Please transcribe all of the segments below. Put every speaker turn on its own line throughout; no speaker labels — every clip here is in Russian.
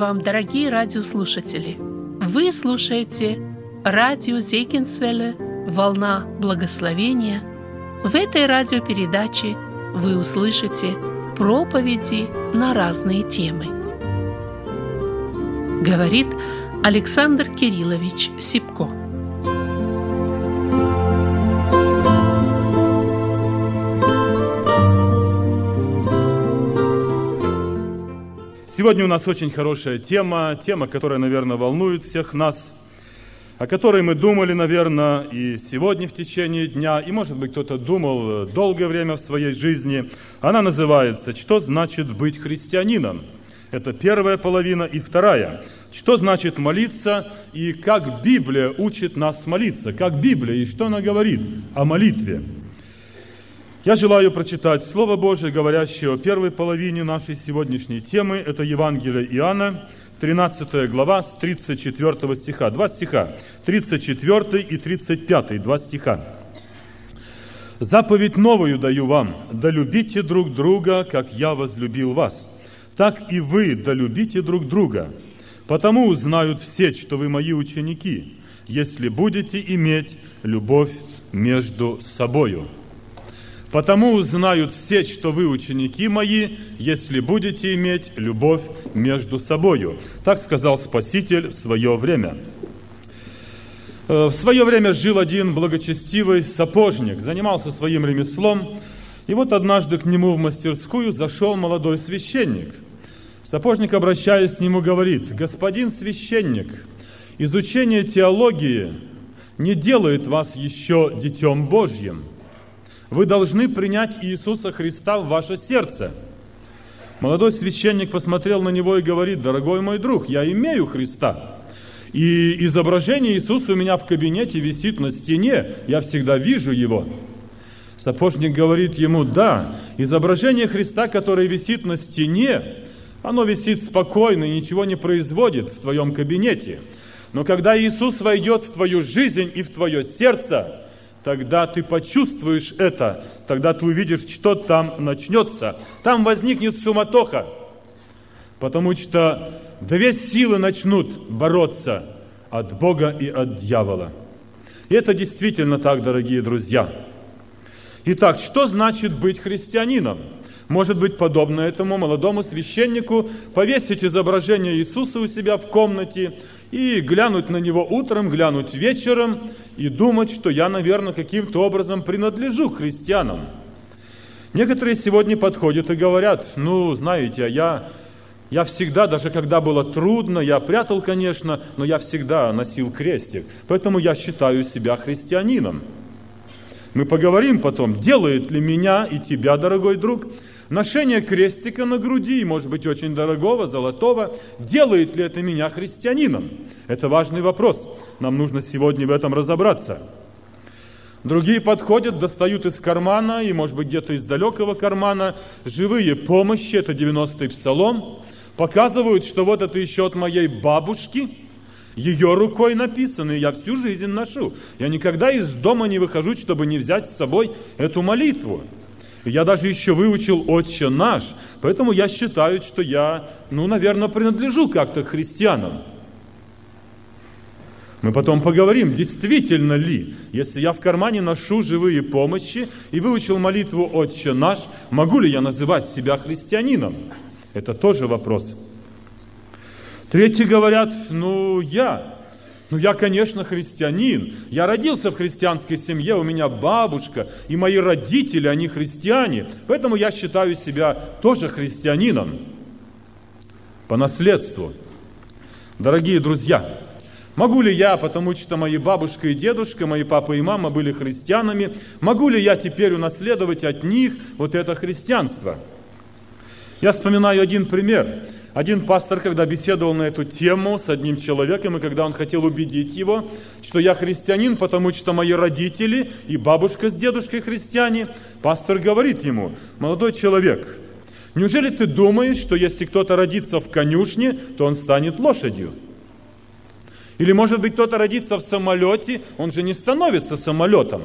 Вам, дорогие радиослушатели! Вы слушаете радио Зейкинсвелле «Волна благословения». В этой радиопередаче вы услышите проповеди на разные темы. Говорит Александр Кириллович Сипко.
Сегодня у нас очень хорошая тема, тема, которая, наверное, волнует всех нас, о которой мы думали, наверное, и сегодня в течение дня, и, может быть, кто-то думал долгое время в своей жизни. Она называется «Что значит быть христианином?» Это первая половина и вторая. Что значит молиться и как Библия учит нас молиться? Как Библия и что она говорит о молитве? Я желаю прочитать Слово Божие, говорящее о первой половине нашей сегодняшней темы. Это Евангелие Иоанна, 13 глава с 34 стиха. Два стиха, 34 и 35, два стиха. «Заповедь новую даю вам, да любите друг друга, как я возлюбил вас. Так и вы да любите друг друга. Потому узнают все, что вы мои ученики, если будете иметь любовь между собою». Потому узнают все, что вы ученики мои, если будете иметь любовь между собою. Так сказал Спаситель в свое время. Э, в свое время жил один благочестивый сапожник, занимался своим ремеслом. И вот однажды к нему в мастерскую зашел молодой священник. Сапожник, обращаясь к нему, говорит, «Господин священник, изучение теологии не делает вас еще детем Божьим». Вы должны принять Иисуса Христа в ваше сердце. Молодой священник посмотрел на него и говорит, дорогой мой друг, я имею Христа. И изображение Иисуса у меня в кабинете висит на стене, я всегда вижу его. Сапожник говорит ему, да, изображение Христа, которое висит на стене, оно висит спокойно и ничего не производит в твоем кабинете. Но когда Иисус войдет в твою жизнь и в твое сердце, тогда ты почувствуешь это, тогда ты увидишь, что там начнется. Там возникнет суматоха, потому что две силы начнут бороться от Бога и от дьявола. И это действительно так, дорогие друзья. Итак, что значит быть христианином? Может быть, подобно этому молодому священнику повесить изображение Иисуса у себя в комнате и глянуть на него утром, глянуть вечером и думать, что я, наверное, каким-то образом принадлежу христианам. Некоторые сегодня подходят и говорят, ну, знаете, я, я всегда, даже когда было трудно, я прятал, конечно, но я всегда носил крестик, поэтому я считаю себя христианином. Мы поговорим потом, делает ли меня и тебя, дорогой друг, Ношение крестика на груди, может быть, очень дорогого, золотого, делает ли это меня христианином? Это важный вопрос. Нам нужно сегодня в этом разобраться. Другие подходят, достают из кармана, и, может быть, где-то из далекого кармана, живые помощи, это 90-й псалом, показывают, что вот это еще от моей бабушки, ее рукой написано, и я всю жизнь ношу. Я никогда из дома не выхожу, чтобы не взять с собой эту молитву. Я даже еще выучил «Отче наш», поэтому я считаю, что я, ну, наверное, принадлежу как-то христианам. Мы потом поговорим, действительно ли, если я в кармане ношу живые помощи и выучил молитву «Отче наш», могу ли я называть себя христианином? Это тоже вопрос. Третьи говорят, ну, я ну, я, конечно, христианин. Я родился в христианской семье, у меня бабушка и мои родители, они христиане. Поэтому я считаю себя тоже христианином по наследству. Дорогие друзья, могу ли я, потому что мои бабушка и дедушка, мои папа и мама были христианами, могу ли я теперь унаследовать от них вот это христианство? Я вспоминаю один пример. Один пастор, когда беседовал на эту тему с одним человеком, и когда он хотел убедить его, что я христианин, потому что мои родители и бабушка с дедушкой христиане, пастор говорит ему, молодой человек, неужели ты думаешь, что если кто-то родится в конюшне, то он станет лошадью? Или, может быть, кто-то родится в самолете, он же не становится самолетом.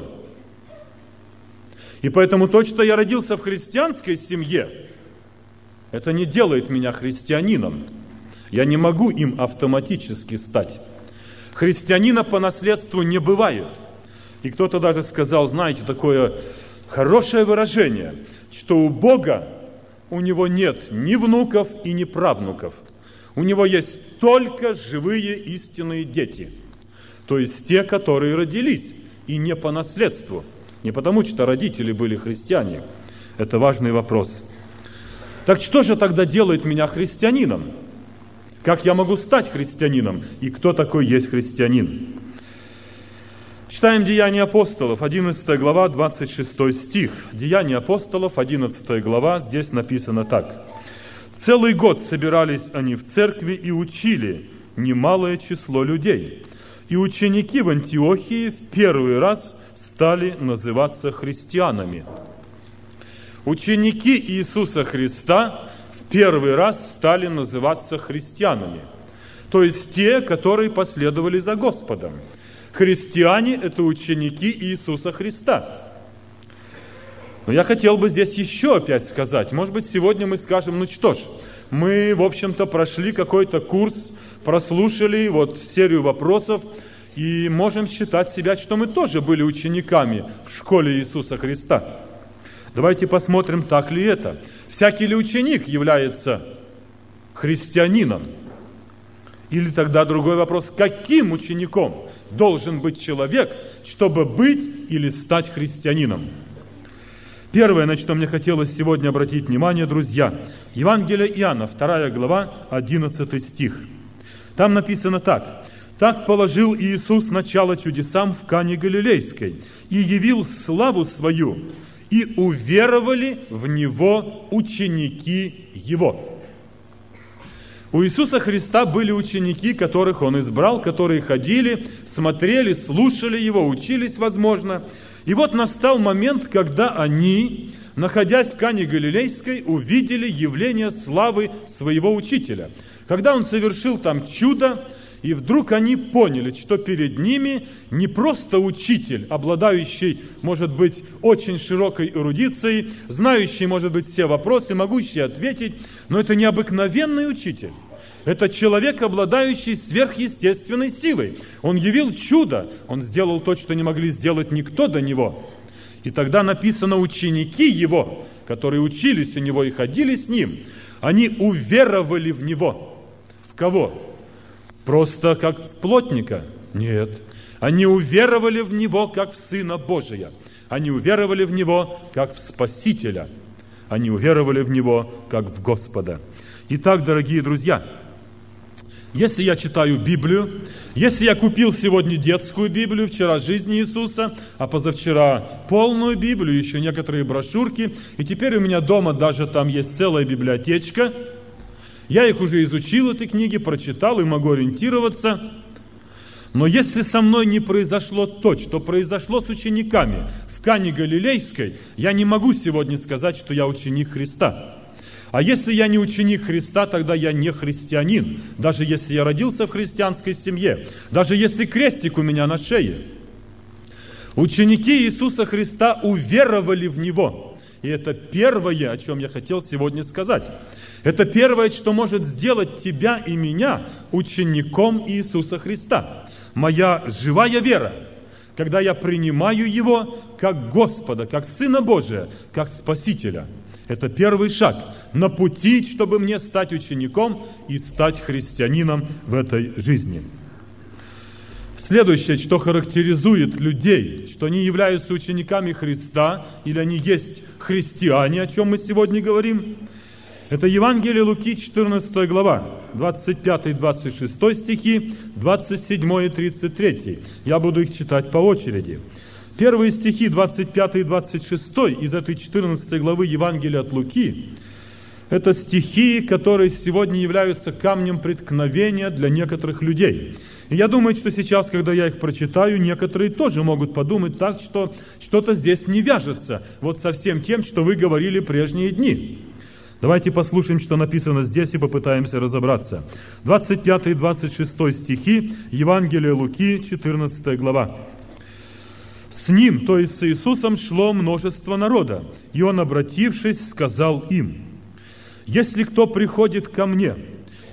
И поэтому то, что я родился в христианской семье – это не делает меня христианином. Я не могу им автоматически стать. Христианина по наследству не бывает. И кто-то даже сказал, знаете, такое хорошее выражение, что у Бога у него нет ни внуков и ни правнуков. У него есть только живые истинные дети. То есть те, которые родились, и не по наследству. Не потому, что родители были христиане. Это важный вопрос. Так что же тогда делает меня христианином? Как я могу стать христианином? И кто такой есть христианин? Читаем Деяния апостолов, 11 глава, 26 стих. Деяния апостолов, 11 глава, здесь написано так. «Целый год собирались они в церкви и учили немалое число людей. И ученики в Антиохии в первый раз стали называться христианами». Ученики Иисуса Христа первый раз стали называться христианами. То есть те, которые последовали за Господом. Христиане – это ученики Иисуса Христа. Но я хотел бы здесь еще опять сказать. Может быть, сегодня мы скажем, ну что ж, мы, в общем-то, прошли какой-то курс, прослушали вот серию вопросов, и можем считать себя, что мы тоже были учениками в школе Иисуса Христа. Давайте посмотрим, так ли это. Всякий ли ученик является христианином? Или тогда другой вопрос, каким учеником должен быть человек, чтобы быть или стать христианином? Первое, на что мне хотелось сегодня обратить внимание, друзья, Евангелие Иоанна, 2 глава, 11 стих. Там написано так. «Так положил Иисус начало чудесам в Кане Галилейской и явил славу свою, и уверовали в Него ученики Его. У Иисуса Христа были ученики, которых Он избрал, которые ходили, смотрели, слушали Его, учились, возможно. И вот настал момент, когда они, находясь в Кане Галилейской, увидели явление славы своего учителя. Когда Он совершил там чудо, и вдруг они поняли, что перед ними не просто учитель, обладающий, может быть, очень широкой эрудицией, знающий, может быть, все вопросы, могущий ответить, но это необыкновенный учитель. Это человек, обладающий сверхъестественной силой. Он явил чудо, он сделал то, что не могли сделать никто до него. И тогда написано, ученики его, которые учились у него и ходили с ним, они уверовали в него. В кого? Просто как в плотника? Нет. Они уверовали в Него, как в Сына Божия. Они уверовали в Него, как в Спасителя. Они уверовали в Него, как в Господа. Итак, дорогие друзья, если я читаю Библию, если я купил сегодня детскую Библию, вчера жизни Иисуса, а позавчера полную Библию, еще некоторые брошюрки, и теперь у меня дома даже там есть целая библиотечка – я их уже изучил, эти книги, прочитал и могу ориентироваться. Но если со мной не произошло то, что произошло с учениками в Кане Галилейской, я не могу сегодня сказать, что я ученик Христа. А если я не ученик Христа, тогда я не христианин, даже если я родился в христианской семье, даже если крестик у меня на шее. Ученики Иисуса Христа уверовали в Него. И это первое, о чем я хотел сегодня сказать. Это первое, что может сделать тебя и меня учеником Иисуса Христа. Моя живая вера, когда я принимаю Его как Господа, как Сына Божия, как Спасителя. Это первый шаг на пути, чтобы мне стать учеником и стать христианином в этой жизни. Следующее, что характеризует людей, что они являются учениками Христа, или они есть христиане, о чем мы сегодня говорим – это Евангелие Луки, 14 глава, 25-26 стихи, 27 и 33. Я буду их читать по очереди. Первые стихи 25 и 26 из этой 14 главы Евангелия от Луки – это стихи, которые сегодня являются камнем преткновения для некоторых людей. И я думаю, что сейчас, когда я их прочитаю, некоторые тоже могут подумать так, что что-то здесь не вяжется вот со всем тем, что вы говорили прежние дни. Давайте послушаем, что написано здесь, и попытаемся разобраться. 25 и 26 стихи, Евангелие Луки, 14 глава. С ним, то есть с Иисусом, шло множество народа, и он, обратившись, сказал им, «Если кто приходит ко мне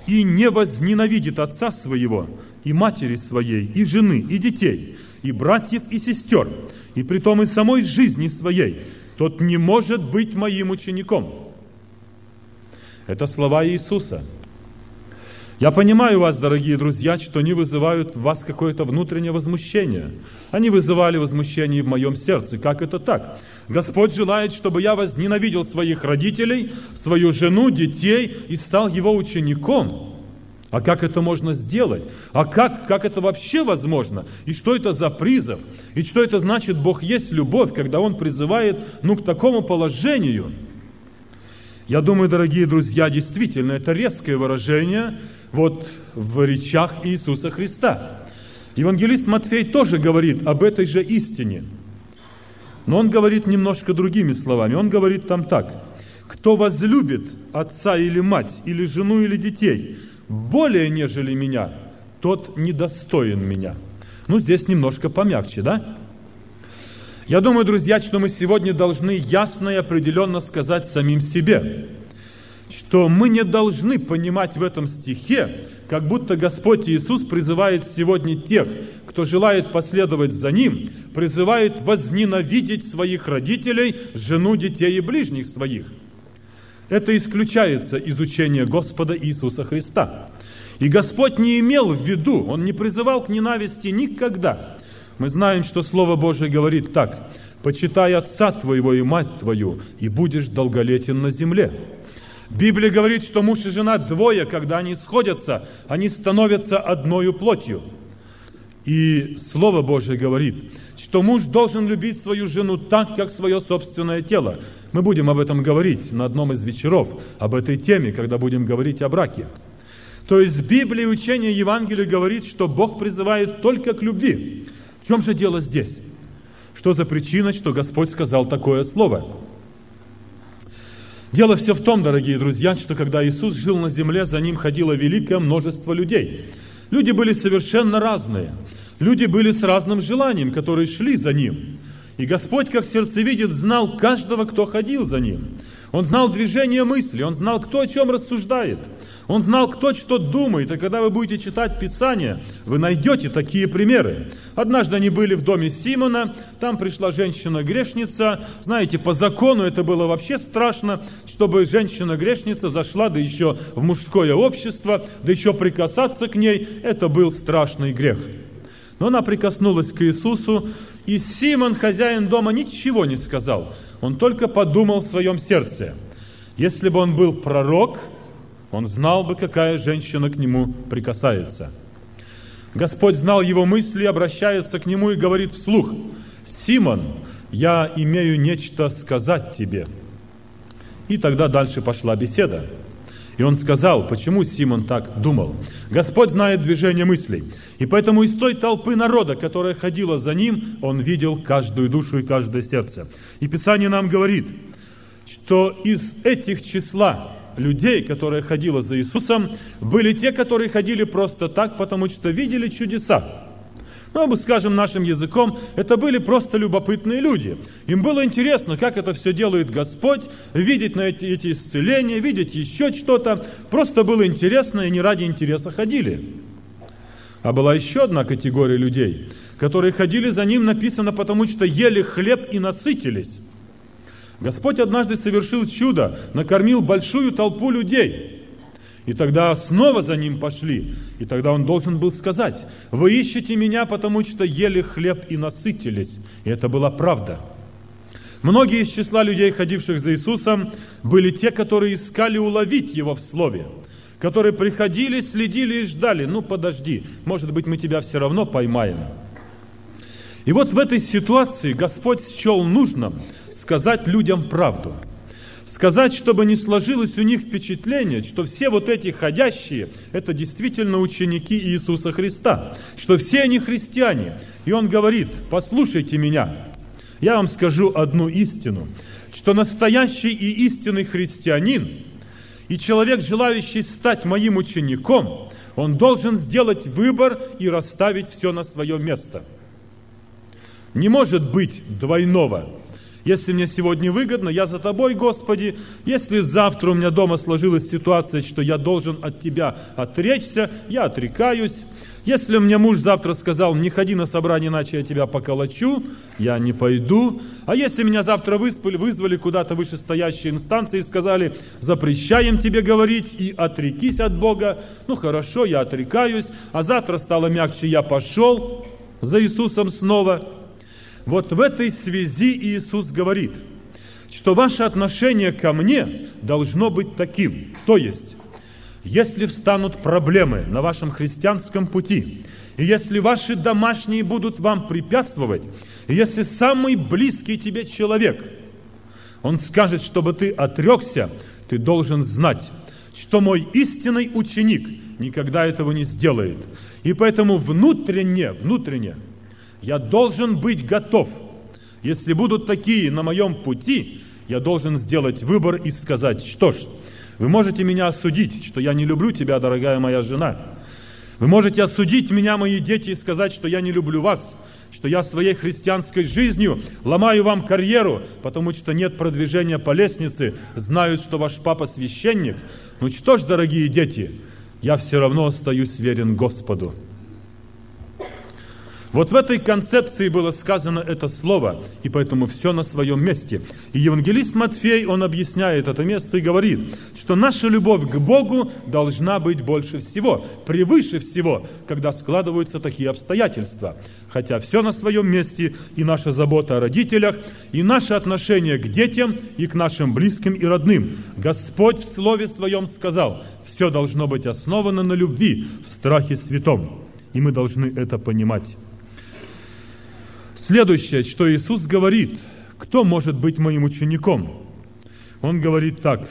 и не возненавидит отца своего, и матери своей, и жены, и детей, и братьев, и сестер, и притом и самой жизни своей, тот не может быть моим учеником. Это слова Иисуса. Я понимаю вас, дорогие друзья, что они вызывают в вас какое-то внутреннее возмущение. Они вызывали возмущение в моем сердце. Как это так? Господь желает, чтобы я возненавидел своих родителей, свою жену, детей и стал его учеником. А как это можно сделать? А как, как это вообще возможно? И что это за призыв? И что это значит Бог есть любовь, когда Он призывает ну, к такому положению? Я думаю, дорогие друзья, действительно, это резкое выражение вот в речах Иисуса Христа. Евангелист Матфей тоже говорит об этой же истине. Но он говорит немножко другими словами. Он говорит там так. «Кто возлюбит отца или мать, или жену, или детей, более, нежели меня, тот недостоин меня. Ну, здесь немножко помягче, да? Я думаю, друзья, что мы сегодня должны ясно и определенно сказать самим себе, что мы не должны понимать в этом стихе, как будто Господь Иисус призывает сегодня тех, кто желает последовать за Ним, призывает возненавидеть своих родителей, жену, детей и ближних своих – это исключается из учения Господа Иисуса Христа. И Господь не имел в виду, Он не призывал к ненависти никогда. Мы знаем, что Слово Божие говорит так. «Почитай отца твоего и мать твою, и будешь долголетен на земле». Библия говорит, что муж и жена двое, когда они сходятся, они становятся одною плотью. И Слово Божие говорит, что муж должен любить свою жену так, как свое собственное тело. Мы будем об этом говорить на одном из вечеров, об этой теме, когда будем говорить о браке. То есть Библия и учение Евангелия говорит, что Бог призывает только к любви. Чем же дело здесь? Что за причина, что Господь сказал такое слово? Дело все в том, дорогие друзья, что когда Иисус жил на земле, за Ним ходило великое множество людей. Люди были совершенно разные – Люди были с разным желанием, которые шли за ним. И Господь, как сердцевидит, знал каждого, кто ходил за ним. Он знал движение мысли, он знал, кто о чем рассуждает. Он знал, кто что думает, и когда вы будете читать Писание, вы найдете такие примеры. Однажды они были в доме Симона, там пришла женщина-грешница. Знаете, по закону это было вообще страшно, чтобы женщина-грешница зашла, да еще в мужское общество, да еще прикасаться к ней. Это был страшный грех. Но она прикоснулась к Иисусу, и Симон, хозяин дома, ничего не сказал. Он только подумал в своем сердце. Если бы он был пророк, он знал бы, какая женщина к нему прикасается. Господь знал его мысли, обращается к нему и говорит вслух, «Симон, я имею нечто сказать тебе». И тогда дальше пошла беседа. И он сказал, почему Симон так думал. Господь знает движение мыслей. И поэтому из той толпы народа, которая ходила за ним, он видел каждую душу и каждое сердце. И Писание нам говорит, что из этих числа людей, которые ходило за Иисусом, были те, которые ходили просто так, потому что видели чудеса. Ну, мы скажем нашим языком, это были просто любопытные люди. Им было интересно, как это все делает Господь, видеть на эти, эти исцеления, видеть еще что-то. Просто было интересно, и не ради интереса ходили. А была еще одна категория людей, которые ходили за ним, написано, потому что ели хлеб и насытились. Господь однажды совершил чудо, накормил большую толпу людей – и тогда снова за ним пошли. И тогда он должен был сказать, вы ищете меня, потому что ели хлеб и насытились. И это была правда. Многие из числа людей, ходивших за Иисусом, были те, которые искали уловить Его в Слове, которые приходили, следили и ждали, ну подожди, может быть мы тебя все равно поймаем. И вот в этой ситуации Господь счел нужным сказать людям правду – сказать, чтобы не сложилось у них впечатление, что все вот эти ходящие – это действительно ученики Иисуса Христа, что все они христиане. И он говорит, послушайте меня, я вам скажу одну истину, что настоящий и истинный христианин и человек, желающий стать моим учеником, он должен сделать выбор и расставить все на свое место. Не может быть двойного – Если мне сегодня выгодно, я за тобой, Господи. Если завтра у меня дома сложилась ситуация, что я должен от Тебя отречься, я отрекаюсь. Если мне муж завтра сказал, не ходи на собрание, иначе я тебя поколочу, я не пойду. А если меня завтра вызвали, вызвали куда-то вышестоящие инстанции и сказали, запрещаем тебе говорить и отрекись от Бога, ну хорошо, я отрекаюсь, а завтра стало мягче, я пошел за Иисусом снова. Вот в этой связи Иисус говорит, что ваше отношение ко мне должно быть таким. То есть, если встанут проблемы на вашем христианском пути, и если ваши домашние будут вам препятствовать, и если самый близкий тебе человек, он скажет, чтобы ты отрекся, ты должен знать, что мой истинный ученик никогда этого не сделает. И поэтому внутренне, внутренне, я должен быть готов. Если будут такие на моем пути, я должен сделать выбор и сказать, что ж, вы можете меня осудить, что я не люблю тебя, дорогая моя жена. Вы можете осудить меня, мои дети, и сказать, что я не люблю вас, что я своей христианской жизнью ломаю вам карьеру, потому что нет продвижения по лестнице, знают, что ваш папа священник. Ну что ж, дорогие дети, я все равно остаюсь верен Господу. Вот в этой концепции было сказано это слово, и поэтому все на своем месте. И евангелист Матфей, он объясняет это место и говорит, что наша любовь к Богу должна быть больше всего, превыше всего, когда складываются такие обстоятельства. Хотя все на своем месте, и наша забота о родителях, и наше отношение к детям, и к нашим близким и родным. Господь в Слове Своем сказал, все должно быть основано на любви, в страхе святом. И мы должны это понимать. Следующее, что Иисус говорит, кто может быть моим учеником? Он говорит так,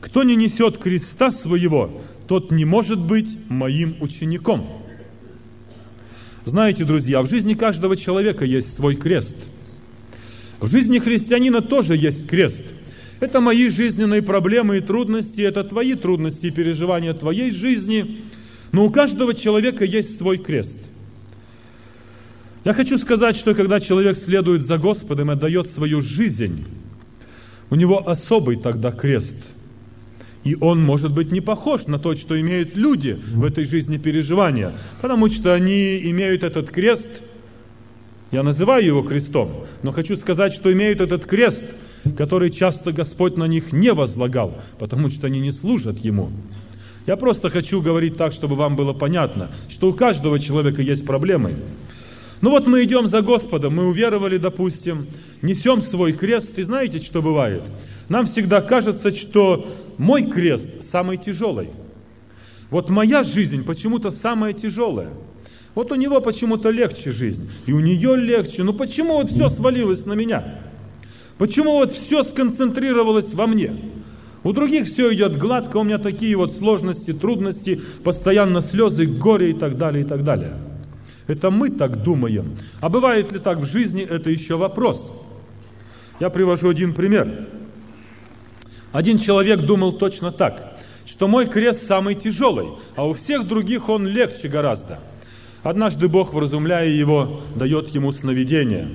кто не несет креста своего, тот не может быть моим учеником. Знаете, друзья, в жизни каждого человека есть свой крест. В жизни христианина тоже есть крест. Это мои жизненные проблемы и трудности, это твои трудности и переживания твоей жизни. Но у каждого человека есть свой крест – я хочу сказать, что когда человек следует за Господом и отдает свою жизнь, у него особый тогда крест. И он может быть не похож на то, что имеют люди в этой жизни переживания, потому что они имеют этот крест, я называю его крестом, но хочу сказать, что имеют этот крест, который часто Господь на них не возлагал, потому что они не служат Ему. Я просто хочу говорить так, чтобы вам было понятно, что у каждого человека есть проблемы. Ну вот мы идем за Господом, мы уверовали, допустим, несем свой крест, и знаете, что бывает? Нам всегда кажется, что мой крест самый тяжелый. Вот моя жизнь почему-то самая тяжелая. Вот у него почему-то легче жизнь, и у нее легче. Ну почему вот все свалилось на меня? Почему вот все сконцентрировалось во мне? У других все идет гладко, у меня такие вот сложности, трудности, постоянно слезы, горе и так далее, и так далее. Это мы так думаем. А бывает ли так в жизни, это еще вопрос. Я привожу один пример. Один человек думал точно так, что мой крест самый тяжелый, а у всех других он легче гораздо. Однажды Бог, вразумляя его, дает ему сновидение.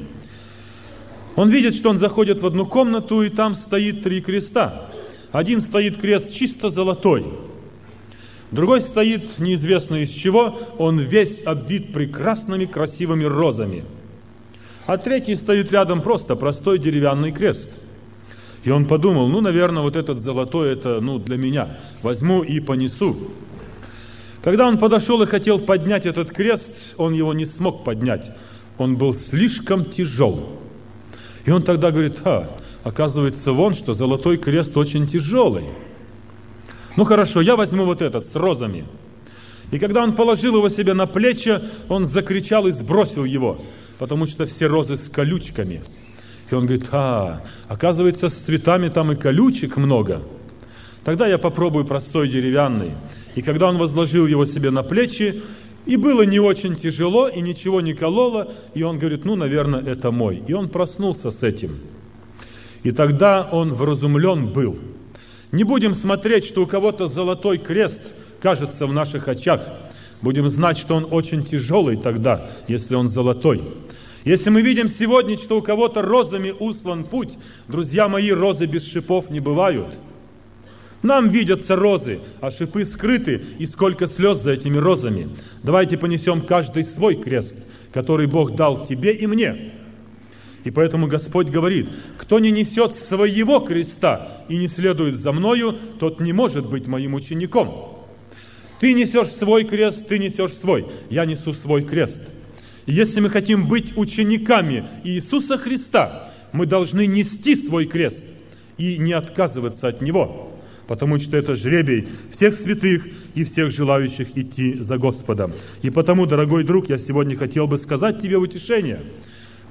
Он видит, что он заходит в одну комнату, и там стоит три креста. Один стоит крест чисто золотой – Другой стоит неизвестно из чего, он весь обвит прекрасными красивыми розами. А третий стоит рядом просто простой деревянный крест. И он подумал, ну, наверное, вот этот золотой, это, ну, для меня. Возьму и понесу. Когда он подошел и хотел поднять этот крест, он его не смог поднять. Он был слишком тяжел. И он тогда говорит, а, оказывается, вон что, золотой крест очень тяжелый. Ну хорошо, я возьму вот этот с розами. И когда он положил его себе на плечи, он закричал и сбросил его, потому что все розы с колючками. И он говорит, а, оказывается, с цветами там и колючек много. Тогда я попробую простой деревянный. И когда он возложил его себе на плечи, и было не очень тяжело, и ничего не кололо, и он говорит, ну, наверное, это мой. И он проснулся с этим. И тогда он вразумлен был – не будем смотреть, что у кого-то золотой крест кажется в наших очах. Будем знать, что он очень тяжелый тогда, если он золотой. Если мы видим сегодня, что у кого-то розами услан путь, друзья мои, розы без шипов не бывают. Нам видятся розы, а шипы скрыты, и сколько слез за этими розами. Давайте понесем каждый свой крест, который Бог дал тебе и мне. И поэтому Господь говорит, кто не несет своего креста и не следует за мною, тот не может быть моим учеником. Ты несешь свой крест, ты несешь свой. Я несу свой крест – если мы хотим быть учениками Иисуса Христа, мы должны нести свой крест и не отказываться от него, потому что это жребий всех святых и всех желающих идти за Господом. И потому, дорогой друг, я сегодня хотел бы сказать тебе утешение –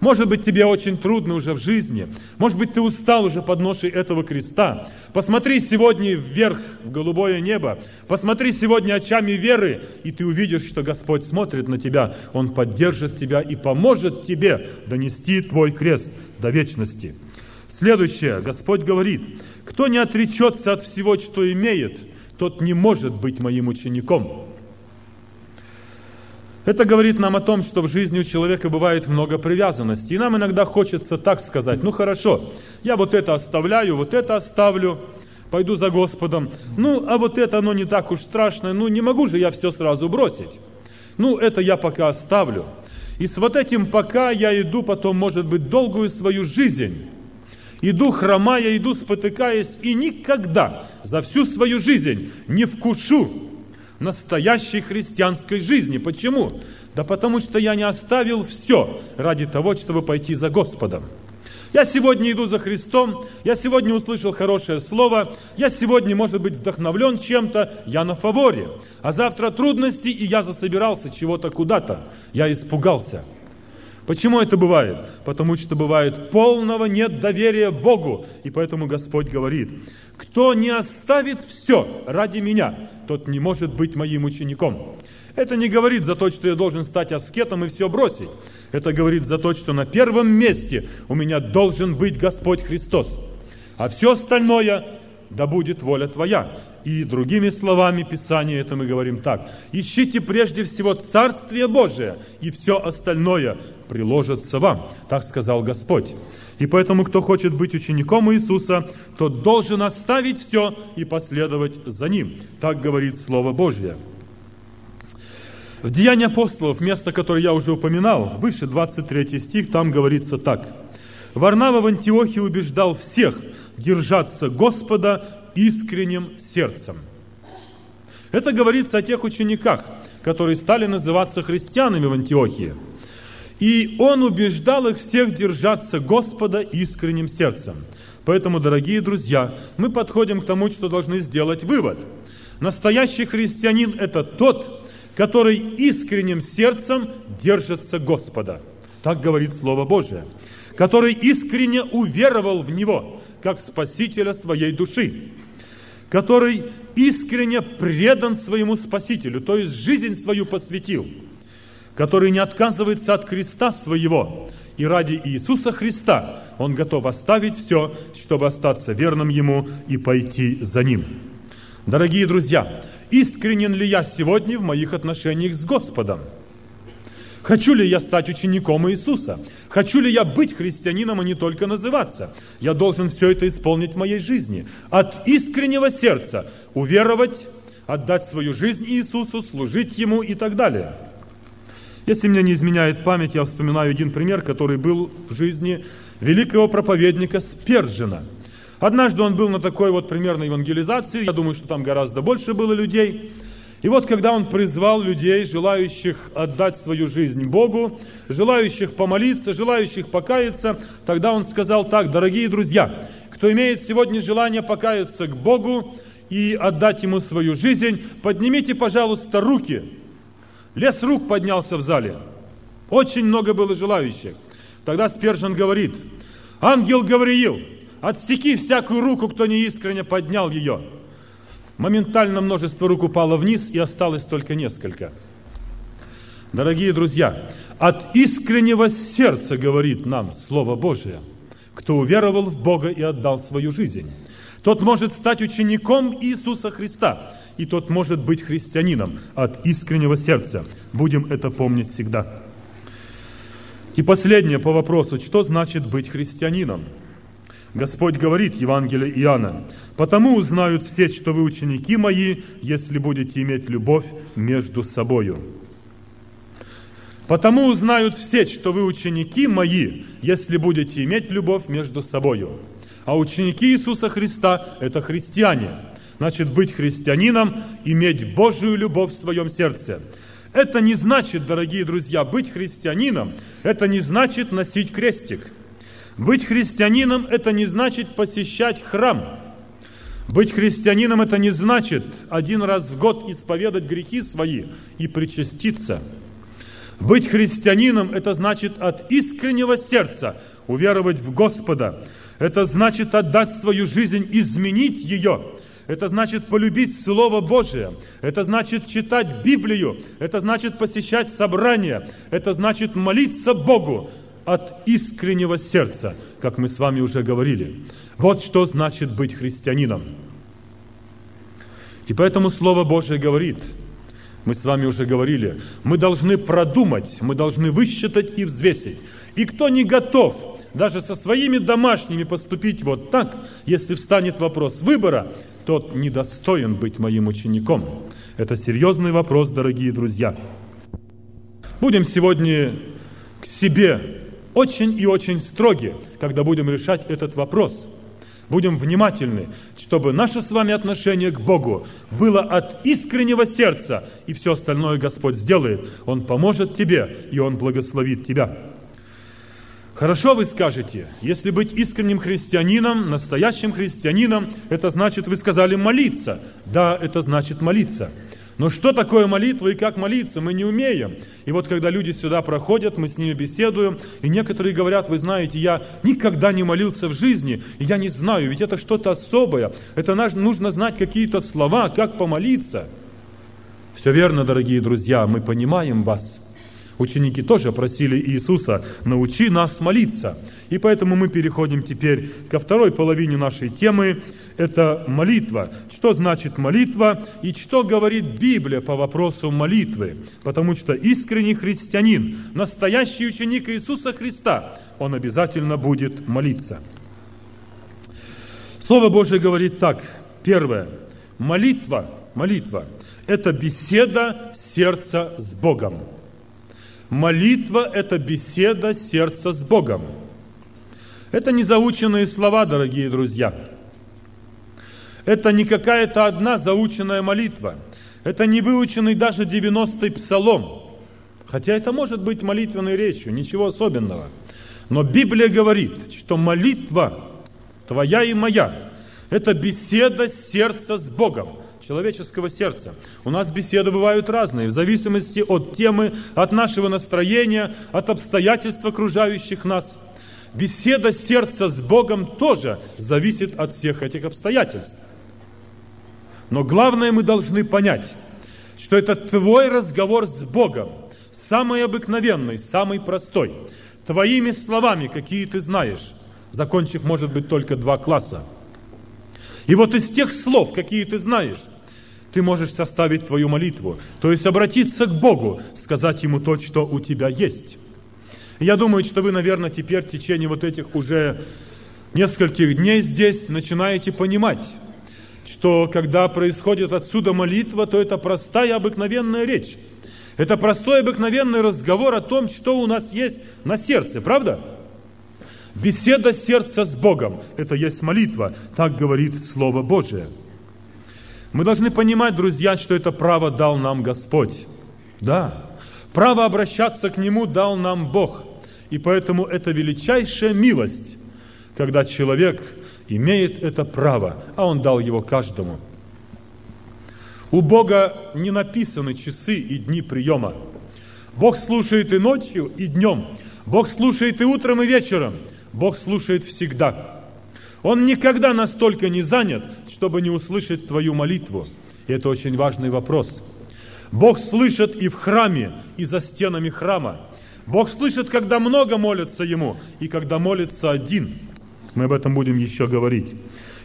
может быть, тебе очень трудно уже в жизни. Может быть, ты устал уже под ношей этого креста. Посмотри сегодня вверх, в голубое небо. Посмотри сегодня очами веры, и ты увидишь, что Господь смотрит на тебя. Он поддержит тебя и поможет тебе донести твой крест до вечности. Следующее. Господь говорит, кто не отречется от всего, что имеет, тот не может быть моим учеником. Это говорит нам о том, что в жизни у человека бывает много привязанности. И нам иногда хочется так сказать, ну хорошо, я вот это оставляю, вот это оставлю, пойду за Господом. Ну, а вот это, оно не так уж страшно, ну не могу же я все сразу бросить. Ну, это я пока оставлю. И с вот этим пока я иду потом, может быть, долгую свою жизнь. Иду хромая, иду спотыкаясь, и никогда за всю свою жизнь не вкушу настоящей христианской жизни. Почему? Да потому что я не оставил все ради того, чтобы пойти за Господом. Я сегодня иду за Христом, я сегодня услышал хорошее слово, я сегодня, может быть, вдохновлен чем-то, я на фаворе. А завтра трудности, и я засобирался чего-то куда-то. Я испугался. Почему это бывает? Потому что бывает полного нет доверия Богу. И поэтому Господь говорит, кто не оставит все ради меня, тот не может быть моим учеником. Это не говорит за то, что я должен стать аскетом и все бросить. Это говорит за то, что на первом месте у меня должен быть Господь Христос. А все остальное да будет воля Твоя. И другими словами Писания это мы говорим так. Ищите прежде всего Царствие Божие, и все остальное приложится вам. Так сказал Господь. И поэтому, кто хочет быть учеником Иисуса, тот должен оставить все и последовать за Ним. Так говорит Слово Божье. В Деянии апостолов, место, которое я уже упоминал, выше 23 стих, там говорится так. Варнава в Антиохии убеждал всех держаться Господа искренним сердцем. Это говорится о тех учениках, которые стали называться христианами в Антиохии – и он убеждал их всех держаться Господа искренним сердцем. Поэтому, дорогие друзья, мы подходим к тому, что должны сделать вывод. Настоящий христианин – это тот, который искренним сердцем держится Господа. Так говорит Слово Божие. Который искренне уверовал в Него, как Спасителя своей души. Который искренне предан своему Спасителю, то есть жизнь свою посвятил – который не отказывается от креста своего, и ради Иисуса Христа он готов оставить все, чтобы остаться верным Ему и пойти за Ним. Дорогие друзья, искренен ли я сегодня в моих отношениях с Господом? Хочу ли я стать учеником Иисуса? Хочу ли я быть христианином, а не только называться? Я должен все это исполнить в моей жизни. От искреннего сердца уверовать, отдать свою жизнь Иисусу, служить Ему и так далее – если мне не изменяет память, я вспоминаю один пример, который был в жизни великого проповедника Спержина. Однажды он был на такой вот примерной евангелизации, я думаю, что там гораздо больше было людей. И вот когда он призвал людей, желающих отдать свою жизнь Богу, желающих помолиться, желающих покаяться, тогда он сказал так, дорогие друзья, кто имеет сегодня желание покаяться к Богу и отдать Ему свою жизнь, поднимите, пожалуйста, руки – Лес рук поднялся в зале. Очень много было желающих. Тогда Спержин говорит, ангел Гавриил, отсеки всякую руку, кто не искренне поднял ее. Моментально множество рук упало вниз, и осталось только несколько. Дорогие друзья, от искреннего сердца говорит нам Слово Божие, кто уверовал в Бога и отдал свою жизнь. Тот может стать учеником Иисуса Христа – и тот может быть христианином от искреннего сердца. Будем это помнить всегда. И последнее по вопросу, что значит быть христианином? Господь говорит, Евангелие Иоанна, «Потому узнают все, что вы ученики мои, если будете иметь любовь между собою». «Потому узнают все, что вы ученики мои, если будете иметь любовь между собою». А ученики Иисуса Христа – это христиане. Значит, быть христианином – иметь Божию любовь в своем сердце. Это не значит, дорогие друзья, быть христианином – это не значит носить крестик. Быть христианином – это не значит посещать храм. Быть христианином – это не значит один раз в год исповедать грехи свои и причаститься. Быть христианином – это значит от искреннего сердца уверовать в Господа. Это значит отдать свою жизнь, изменить ее – это значит полюбить Слово Божие. Это значит читать Библию. Это значит посещать собрания. Это значит молиться Богу от искреннего сердца, как мы с вами уже говорили. Вот что значит быть христианином. И поэтому Слово Божие говорит, мы с вами уже говорили, мы должны продумать, мы должны высчитать и взвесить. И кто не готов даже со своими домашними поступить вот так, если встанет вопрос выбора, тот недостоин быть моим учеником. Это серьезный вопрос, дорогие друзья. Будем сегодня к себе очень и очень строги, когда будем решать этот вопрос. Будем внимательны, чтобы наше с вами отношение к Богу было от искреннего сердца, и все остальное Господь сделает. Он поможет тебе, и Он благословит тебя. Хорошо вы скажете, если быть искренним христианином, настоящим христианином, это значит, вы сказали молиться. Да, это значит молиться. Но что такое молитва и как молиться, мы не умеем. И вот когда люди сюда проходят, мы с ними беседуем, и некоторые говорят, вы знаете, я никогда не молился в жизни, и я не знаю, ведь это что-то особое. Это нужно знать какие-то слова, как помолиться. Все верно, дорогие друзья, мы понимаем вас – Ученики тоже просили Иисуса, научи нас молиться. И поэтому мы переходим теперь ко второй половине нашей темы. Это молитва. Что значит молитва и что говорит Библия по вопросу молитвы? Потому что искренний христианин, настоящий ученик Иисуса Христа, он обязательно будет молиться. Слово Божие говорит так. Первое. Молитва, молитва – это беседа сердца с Богом. Молитва – это беседа сердца с Богом. Это не заученные слова, дорогие друзья. Это не какая-то одна заученная молитва. Это не выученный даже 90-й псалом. Хотя это может быть молитвенной речью, ничего особенного. Но Библия говорит, что молитва твоя и моя – это беседа сердца с Богом – человеческого сердца. У нас беседы бывают разные, в зависимости от темы, от нашего настроения, от обстоятельств окружающих нас. Беседа сердца с Богом тоже зависит от всех этих обстоятельств. Но главное мы должны понять, что это твой разговор с Богом, самый обыкновенный, самый простой, твоими словами, какие ты знаешь, закончив, может быть, только два класса. И вот из тех слов, какие ты знаешь, ты можешь составить твою молитву, то есть обратиться к Богу, сказать Ему то, что у тебя есть. Я думаю, что вы, наверное, теперь в течение вот этих уже нескольких дней здесь начинаете понимать, что когда происходит отсюда молитва, то это простая обыкновенная речь. Это простой обыкновенный разговор о том, что у нас есть на сердце, правда? Беседа сердца с Богом – это есть молитва, так говорит Слово Божие – мы должны понимать, друзья, что это право дал нам Господь. Да, право обращаться к Нему дал нам Бог. И поэтому это величайшая милость, когда человек имеет это право, а Он дал его каждому. У Бога не написаны часы и дни приема. Бог слушает и ночью, и днем. Бог слушает и утром, и вечером. Бог слушает всегда. Он никогда настолько не занят, чтобы не услышать твою молитву. И это очень важный вопрос. Бог слышит и в храме, и за стенами храма. Бог слышит, когда много молятся Ему, и когда молится один. Мы об этом будем еще говорить.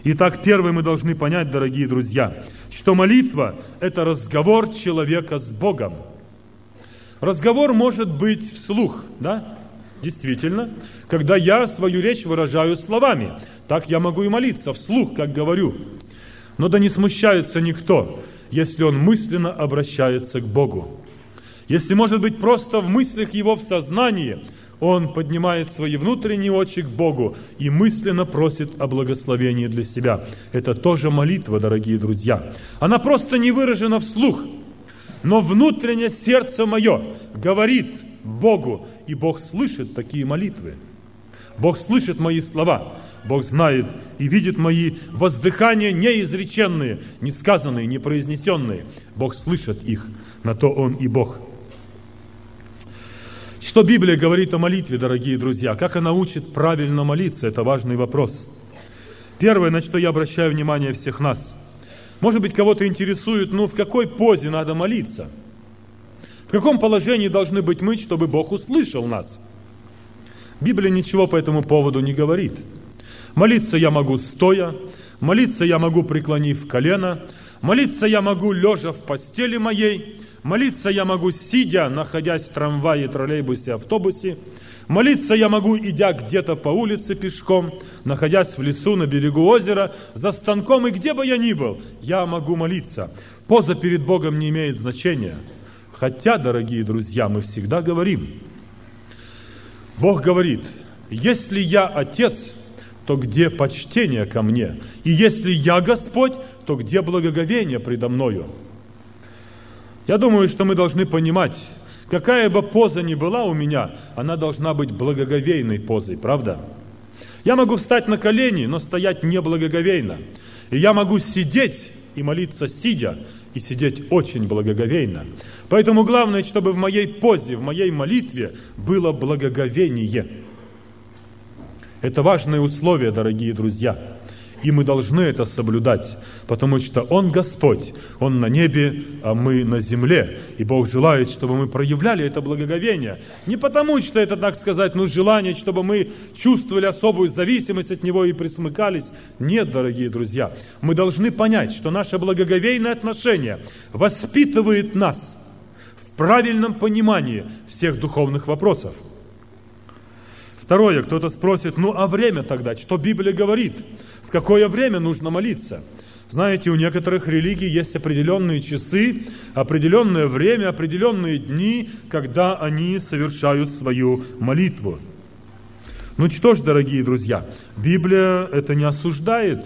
Итак, первое мы должны понять, дорогие друзья, что молитва – это разговор человека с Богом. Разговор может быть вслух, да? Действительно, когда я свою речь выражаю словами, так я могу и молиться вслух, как говорю. Но да не смущается никто, если он мысленно обращается к Богу. Если, может быть, просто в мыслях его в сознании он поднимает свои внутренние очи к Богу и мысленно просит о благословении для себя. Это тоже молитва, дорогие друзья. Она просто не выражена вслух, но внутреннее сердце мое говорит Богу, и Бог слышит такие молитвы. Бог слышит мои слова. Бог знает и видит мои воздыхания неизреченные, не сказанные, не произнесенные. Бог слышит их, на то Он и Бог. Что Библия говорит о молитве, дорогие друзья? Как она учит правильно молиться? Это важный вопрос. Первое, на что я обращаю внимание всех нас. Может быть, кого-то интересует, ну, в какой позе надо молиться? В каком положении должны быть мы, чтобы Бог услышал нас? Библия ничего по этому поводу не говорит. Молиться я могу стоя, молиться я могу преклонив колено, молиться я могу лежа в постели моей, молиться я могу сидя, находясь в трамвае, троллейбусе, автобусе, молиться я могу, идя где-то по улице пешком, находясь в лесу, на берегу озера, за станком и где бы я ни был, я могу молиться. Поза перед Богом не имеет значения. Хотя, дорогие друзья, мы всегда говорим, Бог говорит, если я Отец, то где почтение ко мне? И если я Господь, то где благоговение предо мною? Я думаю, что мы должны понимать, какая бы поза ни была у меня, она должна быть благоговейной позой, правда? Я могу встать на колени, но стоять не благоговейно. И я могу сидеть и молиться сидя, и сидеть очень благоговейно. Поэтому главное, чтобы в моей позе, в моей молитве было благоговение – это важное условие, дорогие друзья. И мы должны это соблюдать, потому что Он Господь, Он на небе, а мы на земле. И Бог желает, чтобы мы проявляли это благоговение. Не потому, что это, так сказать, ну, желание, чтобы мы чувствовали особую зависимость от Него и присмыкались. Нет, дорогие друзья. Мы должны понять, что наше благоговейное отношение воспитывает нас в правильном понимании всех духовных вопросов – Второе, кто-то спросит, ну а время тогда, что Библия говорит? Какое время нужно молиться? Знаете, у некоторых религий есть определенные часы, определенное время, определенные дни, когда они совершают свою молитву. Ну что ж, дорогие друзья, Библия это не осуждает,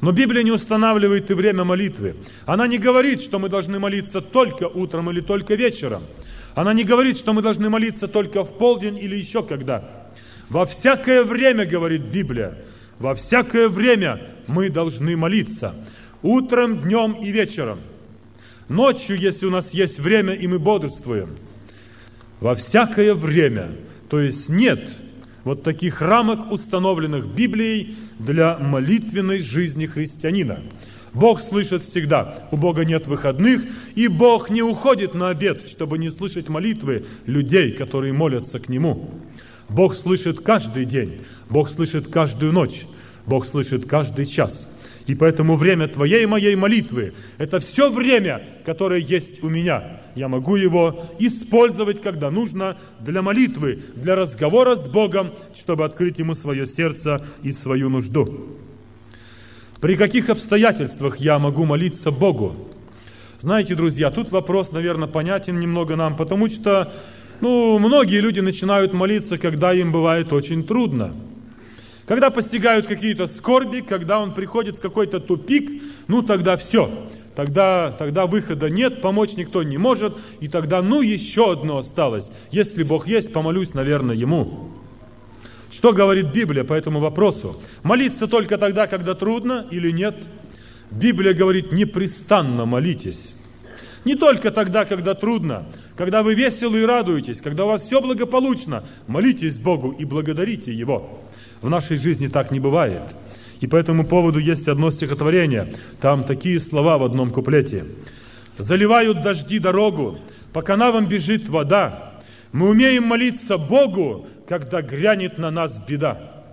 но Библия не устанавливает и время молитвы. Она не говорит, что мы должны молиться только утром или только вечером. Она не говорит, что мы должны молиться только в полдень или еще когда. Во всякое время, говорит Библия, во всякое время мы должны молиться. Утром, днем и вечером. Ночью, если у нас есть время, и мы бодрствуем. Во всякое время. То есть нет вот таких рамок, установленных Библией для молитвенной жизни христианина. Бог слышит всегда, у Бога нет выходных, и Бог не уходит на обед, чтобы не слышать молитвы людей, которые молятся к Нему. Бог слышит каждый день, Бог слышит каждую ночь, Бог слышит каждый час. И поэтому время твоей и моей молитвы – это все время, которое есть у меня. Я могу его использовать, когда нужно, для молитвы, для разговора с Богом, чтобы открыть ему свое сердце и свою нужду. При каких обстоятельствах я могу молиться Богу? Знаете, друзья, тут вопрос, наверное, понятен немного нам, потому что ну, многие люди начинают молиться, когда им бывает очень трудно. Когда постигают какие-то скорби, когда он приходит в какой-то тупик, ну тогда все. Тогда, тогда выхода нет, помочь никто не может, и тогда, ну, еще одно осталось. Если Бог есть, помолюсь, наверное, Ему. Что говорит Библия по этому вопросу? Молиться только тогда, когда трудно или нет? Библия говорит, непрестанно молитесь. Не только тогда, когда трудно, когда вы веселы и радуетесь, когда у вас все благополучно, молитесь Богу и благодарите Его. В нашей жизни так не бывает. И по этому поводу есть одно стихотворение. Там такие слова в одном куплете. «Заливают дожди дорогу, по канавам бежит вода. Мы умеем молиться Богу, когда грянет на нас беда».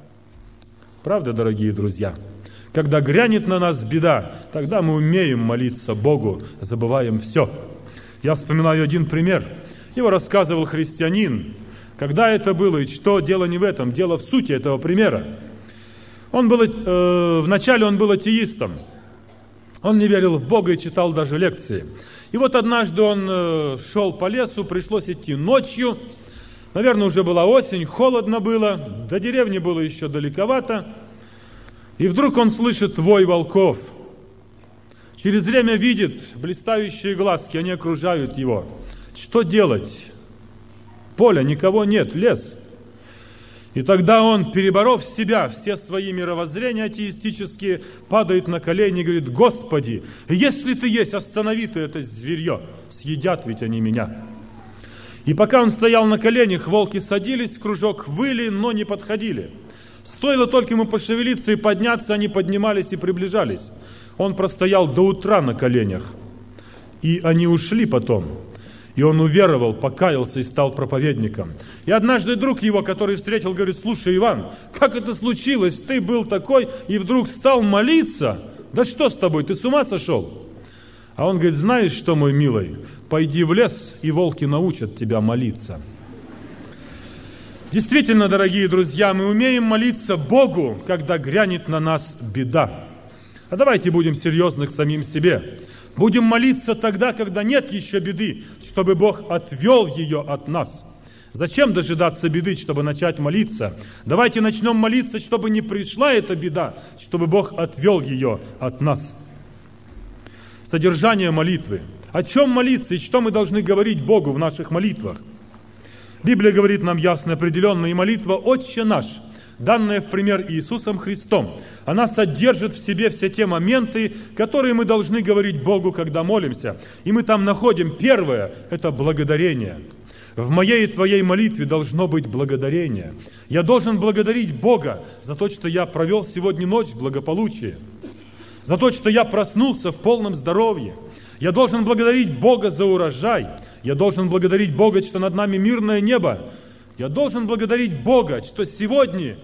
Правда, дорогие друзья? Когда грянет на нас беда, тогда мы умеем молиться Богу, забываем все. Я вспоминаю один пример. Его рассказывал христианин, Когда это было и что? Дело не в этом, дело в сути этого примера. Он был, э, вначале он был атеистом. Он не верил в Бога и читал даже лекции. И вот однажды он э, шел по лесу, пришлось идти ночью. Наверное, уже была осень, холодно было, до деревни было еще далековато. И вдруг он слышит вой волков. Через время видит блистающие глазки, они окружают его. Что делать? Поля, никого нет, лес. И тогда он, переборов себя, все свои мировоззрения атеистические, падает на колени и говорит, Господи, если Ты есть, останови Ты это зверье, съедят ведь они меня. И пока он стоял на коленях, волки садились в кружок, выли, но не подходили. Стоило только ему пошевелиться и подняться, они поднимались и приближались. Он простоял до утра на коленях. И они ушли потом. И он уверовал, покаялся и стал проповедником. И однажды друг его, который встретил, говорит, слушай, Иван, как это случилось? Ты был такой и вдруг стал молиться? Да что с тобой, ты с ума сошел? А он говорит, знаешь что, мой милый, пойди в лес, и волки научат тебя молиться. Действительно, дорогие друзья, мы умеем молиться Богу, когда грянет на нас беда. А давайте будем серьезны к самим себе. Будем молиться тогда, когда нет еще беды, чтобы Бог отвел ее от нас. Зачем дожидаться беды, чтобы начать молиться? Давайте начнем молиться, чтобы не пришла эта беда, чтобы Бог отвел ее от нас. Содержание молитвы. О чем молиться и что мы должны говорить Богу в наших молитвах? Библия говорит нам ясно определенно, и молитва «Отче наш», данная в пример Иисусом Христом, она содержит в себе все те моменты, которые мы должны говорить Богу, когда молимся. И мы там находим первое – это благодарение. В моей и твоей молитве должно быть благодарение. Я должен благодарить Бога за то, что я провел сегодня ночь в благополучии, за то, что я проснулся в полном здоровье. Я должен благодарить Бога за урожай. Я должен благодарить Бога, что над нами мирное небо. Я должен благодарить Бога, что сегодня,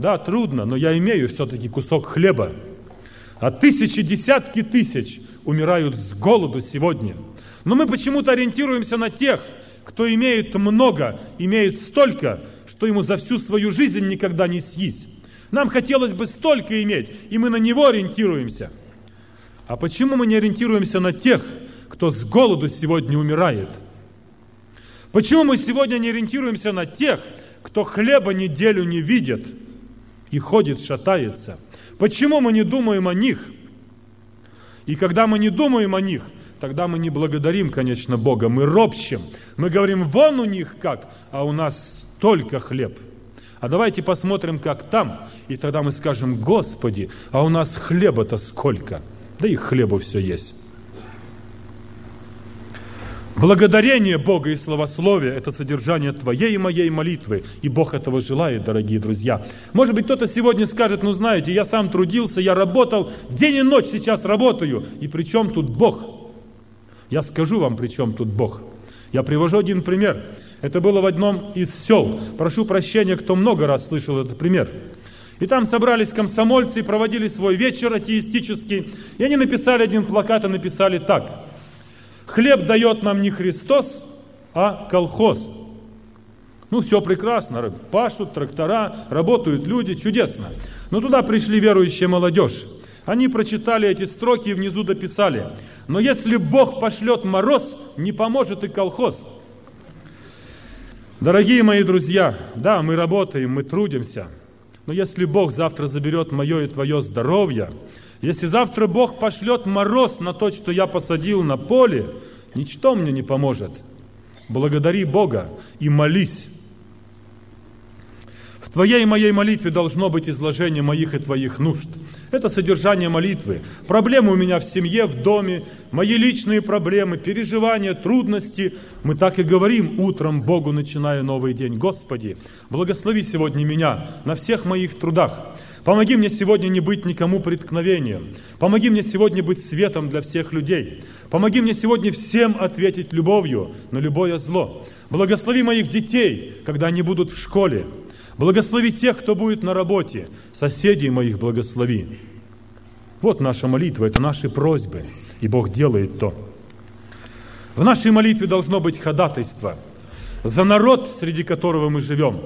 да, трудно, но я имею все-таки кусок хлеба. А тысячи, десятки тысяч умирают с голоду сегодня. Но мы почему-то ориентируемся на тех, кто имеет много, имеет столько, что ему за всю свою жизнь никогда не съесть. Нам хотелось бы столько иметь, и мы на него ориентируемся. А почему мы не ориентируемся на тех, кто с голоду сегодня умирает – Почему мы сегодня не ориентируемся на тех, кто хлеба неделю не видит и ходит, шатается? Почему мы не думаем о них? И когда мы не думаем о них, тогда мы не благодарим, конечно, Бога, мы ропщим. Мы говорим, вон у них как, а у нас только хлеб. А давайте посмотрим, как там, и тогда мы скажем, Господи, а у нас хлеба-то сколько? Да и хлеба все есть. Благодарение Бога и словословие – это содержание твоей и моей молитвы. И Бог этого желает, дорогие друзья. Может быть, кто-то сегодня скажет, ну знаете, я сам трудился, я работал, день и ночь сейчас работаю. И при чем тут Бог? Я скажу вам, при чем тут Бог. Я привожу один пример. Это было в одном из сел. Прошу прощения, кто много раз слышал этот пример. И там собрались комсомольцы и проводили свой вечер атеистический. И они написали один плакат и написали так – Хлеб дает нам не Христос, а колхоз. Ну, все прекрасно, пашут трактора, работают люди, чудесно. Но туда пришли верующая молодежь. Они прочитали эти строки и внизу дописали. Но если Бог пошлет мороз, не поможет и колхоз. Дорогие мои друзья, да, мы работаем, мы трудимся. Но если Бог завтра заберет мое и твое здоровье, если завтра Бог пошлет мороз на то, что я посадил на поле, ничто мне не поможет. Благодари Бога и молись. В твоей и моей молитве должно быть изложение моих и твоих нужд. Это содержание молитвы. Проблемы у меня в семье, в доме, мои личные проблемы, переживания, трудности. Мы так и говорим утром Богу, начиная новый день. Господи, благослови сегодня меня на всех моих трудах. Помоги мне сегодня не быть никому преткновением. Помоги мне сегодня быть светом для всех людей. Помоги мне сегодня всем ответить любовью на любое зло. Благослови моих детей, когда они будут в школе. Благослови тех, кто будет на работе. Соседей моих благослови. Вот наша молитва, это наши просьбы. И Бог делает то. В нашей молитве должно быть ходатайство. за народ, среди которого мы живем,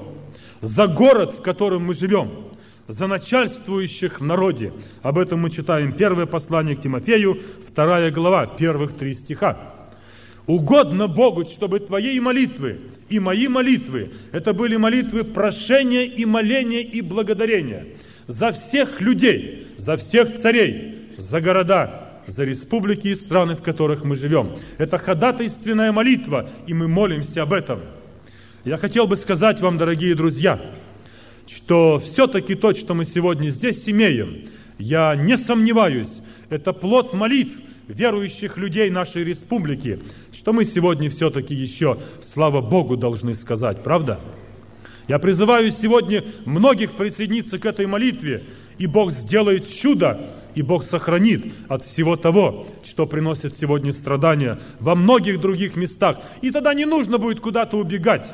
за город, в котором мы живем, за начальствующих в народе. Об этом мы читаем первое послание к Тимофею, вторая глава, первых три стиха. Угодно Богу, чтобы твои молитвы и мои молитвы, это были молитвы прошения и моления и благодарения за всех людей, за всех царей, за города, за республики и страны, в которых мы живем. Это ходатайственная молитва, и мы молимся об этом. Я хотел бы сказать вам, дорогие друзья, что все-таки то, что мы сегодня здесь имеем, я не сомневаюсь, это плод молитв верующих людей нашей республики, что мы сегодня все-таки еще, слава Богу, должны сказать, правда? Я призываю сегодня многих присоединиться к этой молитве, и Бог сделает чудо, и Бог сохранит от всего того, что приносит сегодня страдания во многих других местах. И тогда не нужно будет куда-то убегать.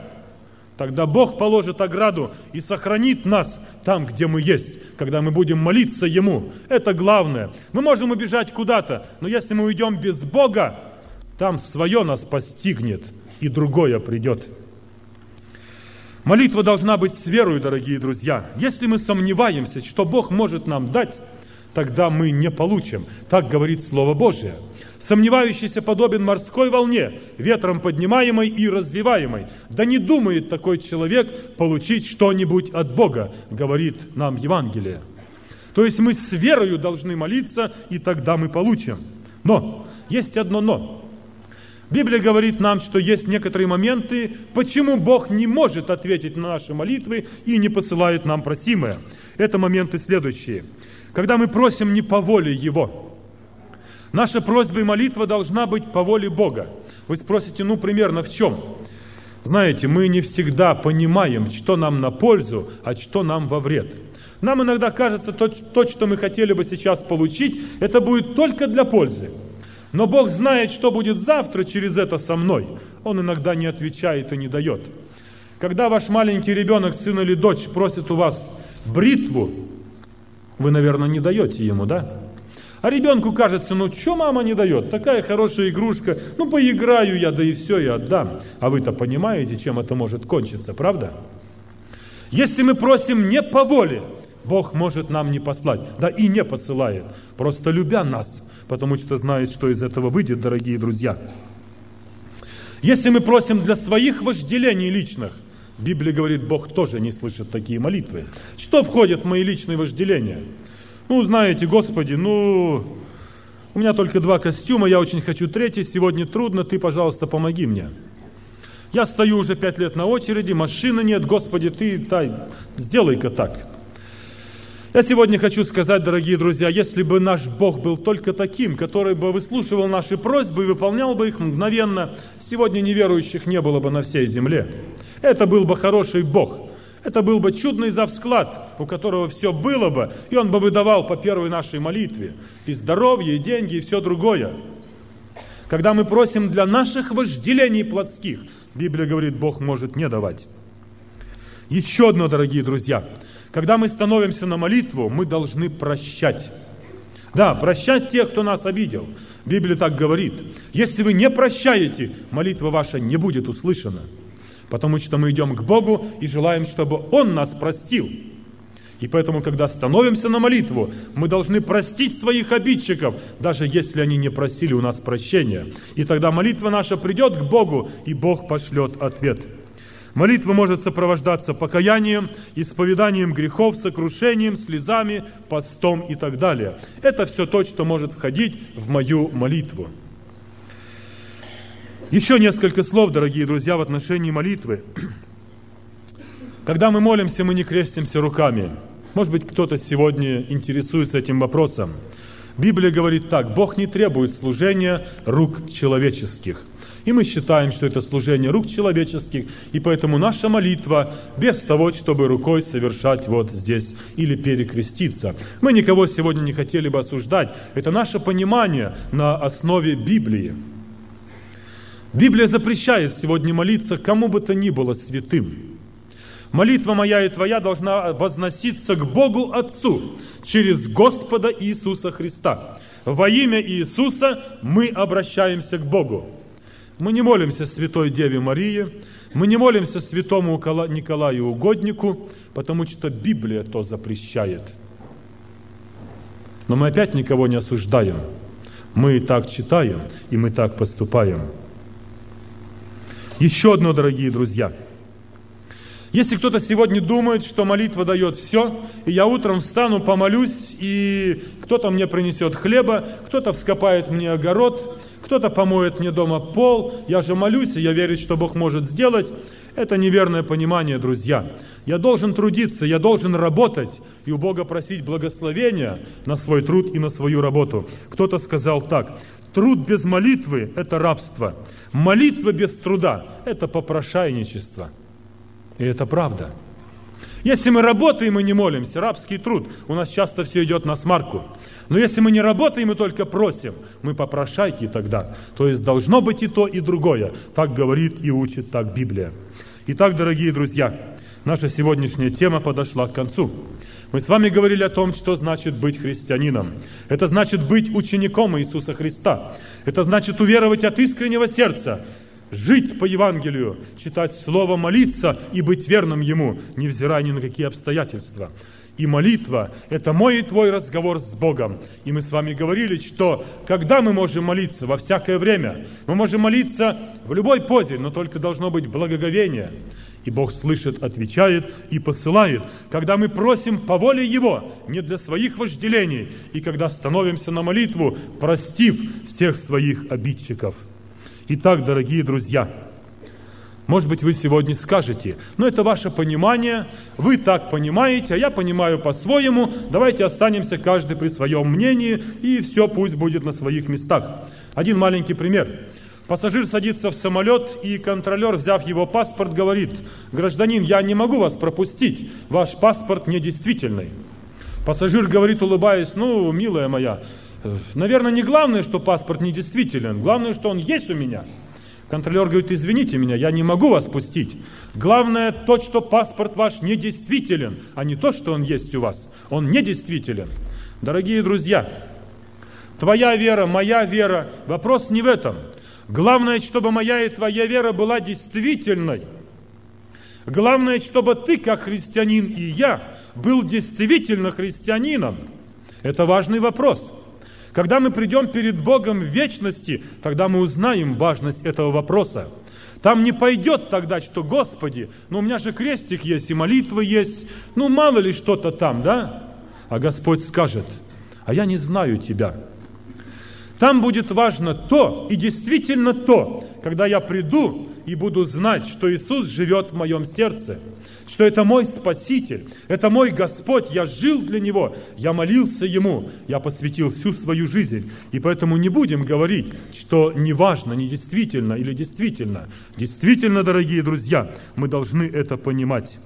Тогда Бог положит ограду и сохранит нас там, где мы есть, когда мы будем молиться Ему. Это главное. Мы можем убежать куда-то, но если мы уйдем без Бога, там свое нас постигнет, и другое придет. Молитва должна быть с верой, дорогие друзья. Если мы сомневаемся, что Бог может нам дать, тогда мы не получим. Так говорит Слово Божие. Сомневающийся подобен морской волне, ветром поднимаемой и развиваемой. Да не думает такой человек получить что-нибудь от Бога, говорит нам Евангелие. То есть мы с верою должны молиться, и тогда мы получим. Но, есть одно но. Библия говорит нам, что есть некоторые моменты, почему Бог не может ответить на наши молитвы и не посылает нам просимое. Это моменты следующие – когда мы просим не по воле Его. Наша просьба и молитва должна быть по воле Бога. Вы спросите, ну, примерно в чем? Знаете, мы не всегда понимаем, что нам на пользу, а что нам во вред. Нам иногда кажется, то, то, что мы хотели бы сейчас получить, это будет только для пользы. Но Бог знает, что будет завтра через это со мной. Он иногда не отвечает и не дает. Когда ваш маленький ребенок, сын или дочь, просит у вас бритву, вы, наверное, не даете ему, да? А ребенку кажется, ну что мама не дает? Такая хорошая игрушка, ну поиграю я, да и все, я отдам. А вы-то понимаете, чем это может кончиться, правда? Если мы просим не по воле, Бог может нам не послать, да и не посылает, просто любя нас, потому что знает, что из этого выйдет, дорогие друзья. Если мы просим для своих вожделений личных – Библия говорит, Бог тоже не слышит такие молитвы. Что входит в мои личные вожделения? Ну, знаете, Господи, ну, у меня только два костюма, я очень хочу третий, сегодня трудно, ты, пожалуйста, помоги мне. Я стою уже пять лет на очереди, машины нет, Господи, ты, тай, сделай-ка так. Я сегодня хочу сказать, дорогие друзья, если бы наш Бог был только таким, который бы выслушивал наши просьбы и выполнял бы их мгновенно, сегодня неверующих не было бы на всей земле. Это был бы хороший Бог. Это был бы чудный завсклад, у которого все было бы, и он бы выдавал по первой нашей молитве. И здоровье, и деньги, и все другое. Когда мы просим для наших вожделений плотских, Библия говорит, Бог может не давать. Еще одно, дорогие друзья. Когда мы становимся на молитву, мы должны прощать. Да, прощать тех, кто нас обидел. Библия так говорит. Если вы не прощаете, молитва ваша не будет услышана потому что мы идем к Богу и желаем, чтобы Он нас простил. И поэтому, когда становимся на молитву, мы должны простить своих обидчиков, даже если они не просили у нас прощения. И тогда молитва наша придет к Богу, и Бог пошлет ответ. Молитва может сопровождаться покаянием, исповеданием грехов, сокрушением, слезами, постом и так далее. Это все то, что может входить в мою молитву. Еще несколько слов, дорогие друзья, в отношении молитвы. Когда мы молимся, мы не крестимся руками. Может быть, кто-то сегодня интересуется этим вопросом. Библия говорит так, Бог не требует служения рук человеческих. И мы считаем, что это служение рук человеческих, и поэтому наша молитва без того, чтобы рукой совершать вот здесь или перекреститься. Мы никого сегодня не хотели бы осуждать. Это наше понимание на основе Библии. Библия запрещает сегодня молиться кому бы то ни было святым. Молитва моя и твоя должна возноситься к Богу Отцу через Господа Иисуса Христа. Во имя Иисуса мы обращаемся к Богу. Мы не молимся Святой Деве Марии, мы не молимся святому Николаю Угоднику, потому что Библия то запрещает. Но мы опять никого не осуждаем. Мы так читаем, и мы так поступаем. Еще одно, дорогие друзья – если кто-то сегодня думает, что молитва дает все, и я утром встану, помолюсь, и кто-то мне принесет хлеба, кто-то вскопает мне огород, кто-то помоет мне дома пол, я же молюсь, и я верю, что Бог может сделать, это неверное понимание, друзья. Я должен трудиться, я должен работать и у Бога просить благословения на свой труд и на свою работу. Кто-то сказал так, труд без молитвы – это рабство, молитва без труда – это попрошайничество – и это правда. Если мы работаем и не молимся, рабский труд, у нас часто все идет на смарку. Но если мы не работаем и только просим, мы попрошайки тогда. То есть должно быть и то, и другое. Так говорит и учит так Библия. Итак, дорогие друзья, наша сегодняшняя тема подошла к концу. Мы с вами говорили о том, что значит быть христианином. Это значит быть учеником Иисуса Христа. Это значит уверовать от искреннего сердца, жить по Евангелию, читать Слово, молиться и быть верным Ему, невзирая ни на какие обстоятельства. И молитва – это мой и твой разговор с Богом. И мы с вами говорили, что когда мы можем молиться во всякое время, мы можем молиться в любой позе, но только должно быть благоговение. И Бог слышит, отвечает и посылает, когда мы просим по воле Его, не для своих вожделений, и когда становимся на молитву, простив всех своих обидчиков – Итак, дорогие друзья, может быть, вы сегодня скажете, но это ваше понимание, вы так понимаете, а я понимаю по-своему, давайте останемся каждый при своем мнении, и все пусть будет на своих местах. Один маленький пример. Пассажир садится в самолет, и контролер, взяв его паспорт, говорит, гражданин, я не могу вас пропустить, ваш паспорт недействительный. Пассажир говорит, улыбаясь, ну, милая моя, Наверное, не главное, что паспорт недействителен, главное, что он есть у меня. Контролер говорит, извините меня, я не могу вас пустить. Главное то, что паспорт ваш недействителен, а не то, что он есть у вас. Он недействителен. Дорогие друзья, твоя вера, моя вера, вопрос не в этом. Главное, чтобы моя и твоя вера была действительной. Главное, чтобы ты, как христианин, и я, был действительно христианином. Это важный вопрос. Когда мы придем перед Богом в вечности, тогда мы узнаем важность этого вопроса. Там не пойдет тогда, что, Господи, ну у меня же крестик есть и молитва есть, ну мало ли что-то там, да? А Господь скажет, а я не знаю тебя. Там будет важно то, и действительно то, когда я приду и буду знать, что Иисус живет в моем сердце – что это мой Спаситель, это мой Господь, я жил для Него, я молился Ему, я посвятил всю свою жизнь. И поэтому не будем говорить, что неважно, не действительно или действительно. Действительно, дорогие друзья, мы должны это понимать.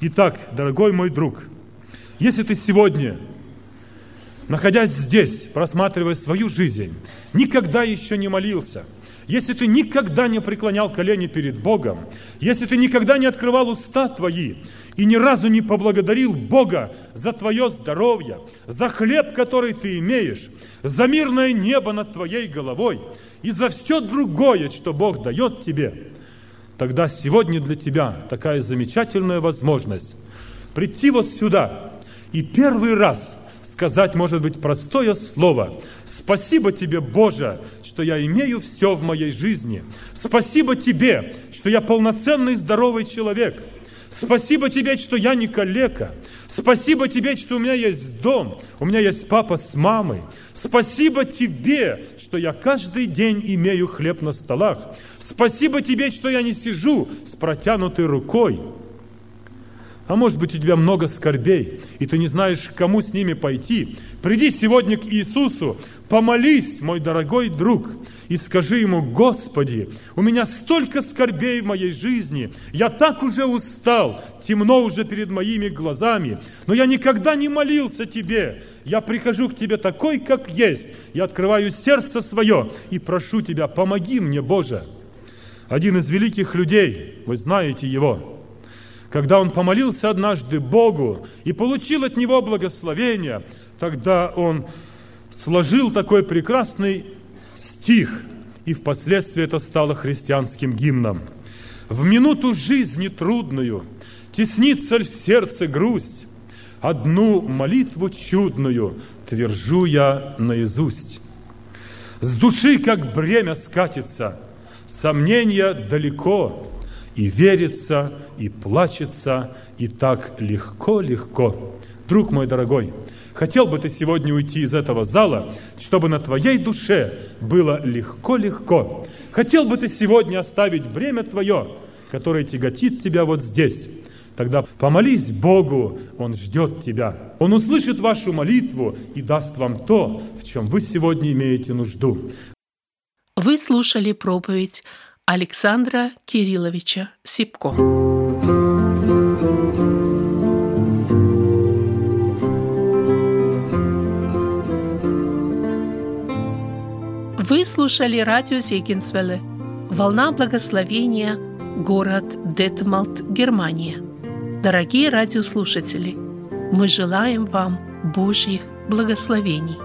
Итак, дорогой мой друг, если ты сегодня находясь здесь, просматривая свою жизнь, никогда еще не молился – если ты никогда не преклонял колени перед Богом, если ты никогда не открывал уста твои и ни разу не поблагодарил Бога за твое здоровье, за хлеб, который ты имеешь, за мирное небо над твоей головой и за все другое, что Бог дает тебе, тогда сегодня для тебя такая замечательная возможность прийти вот сюда и первый раз сказать, может быть, простое слово. Спасибо тебе, Боже, что я имею все в моей жизни. Спасибо Тебе, что я полноценный здоровый человек. Спасибо Тебе, что я не калека. Спасибо Тебе, что у меня есть дом, у меня есть папа с мамой. Спасибо Тебе, что я каждый день имею хлеб на столах. Спасибо Тебе, что я не сижу с протянутой рукой. А может быть, у тебя много скорбей, и ты не знаешь, кому с ними пойти. Приди сегодня к Иисусу, помолись, мой дорогой друг, и скажи ему, Господи, у меня столько скорбей в моей жизни, я так уже устал, темно уже перед моими глазами, но я никогда не молился Тебе. Я прихожу к Тебе такой, как есть. Я открываю сердце свое и прошу Тебя, помоги мне, Боже. Один из великих людей, вы знаете его, когда он помолился однажды Богу и получил от Него благословение, тогда он сложил такой прекрасный стих и впоследствии это стало христианским гимном. В минуту жизни трудную теснится в сердце грусть, Одну молитву чудную твержу я наизусть. С души, как бремя скатится, сомнения далеко, И верится, и плачется, и так легко-легко. Друг мой дорогой, хотел бы ты сегодня уйти из этого зала, чтобы на твоей душе было легко-легко. Хотел бы ты сегодня оставить бремя твое, которое тяготит тебя вот здесь, Тогда помолись Богу, Он ждет тебя. Он услышит вашу молитву и даст вам то, в чем вы сегодня имеете нужду.
Вы слушали проповедь Александра Кирилловича Сипко. Вы слушали радио Зегенсвелле «Волна благословения», город Детмалт, Германия. Дорогие радиослушатели, мы желаем вам Божьих благословений.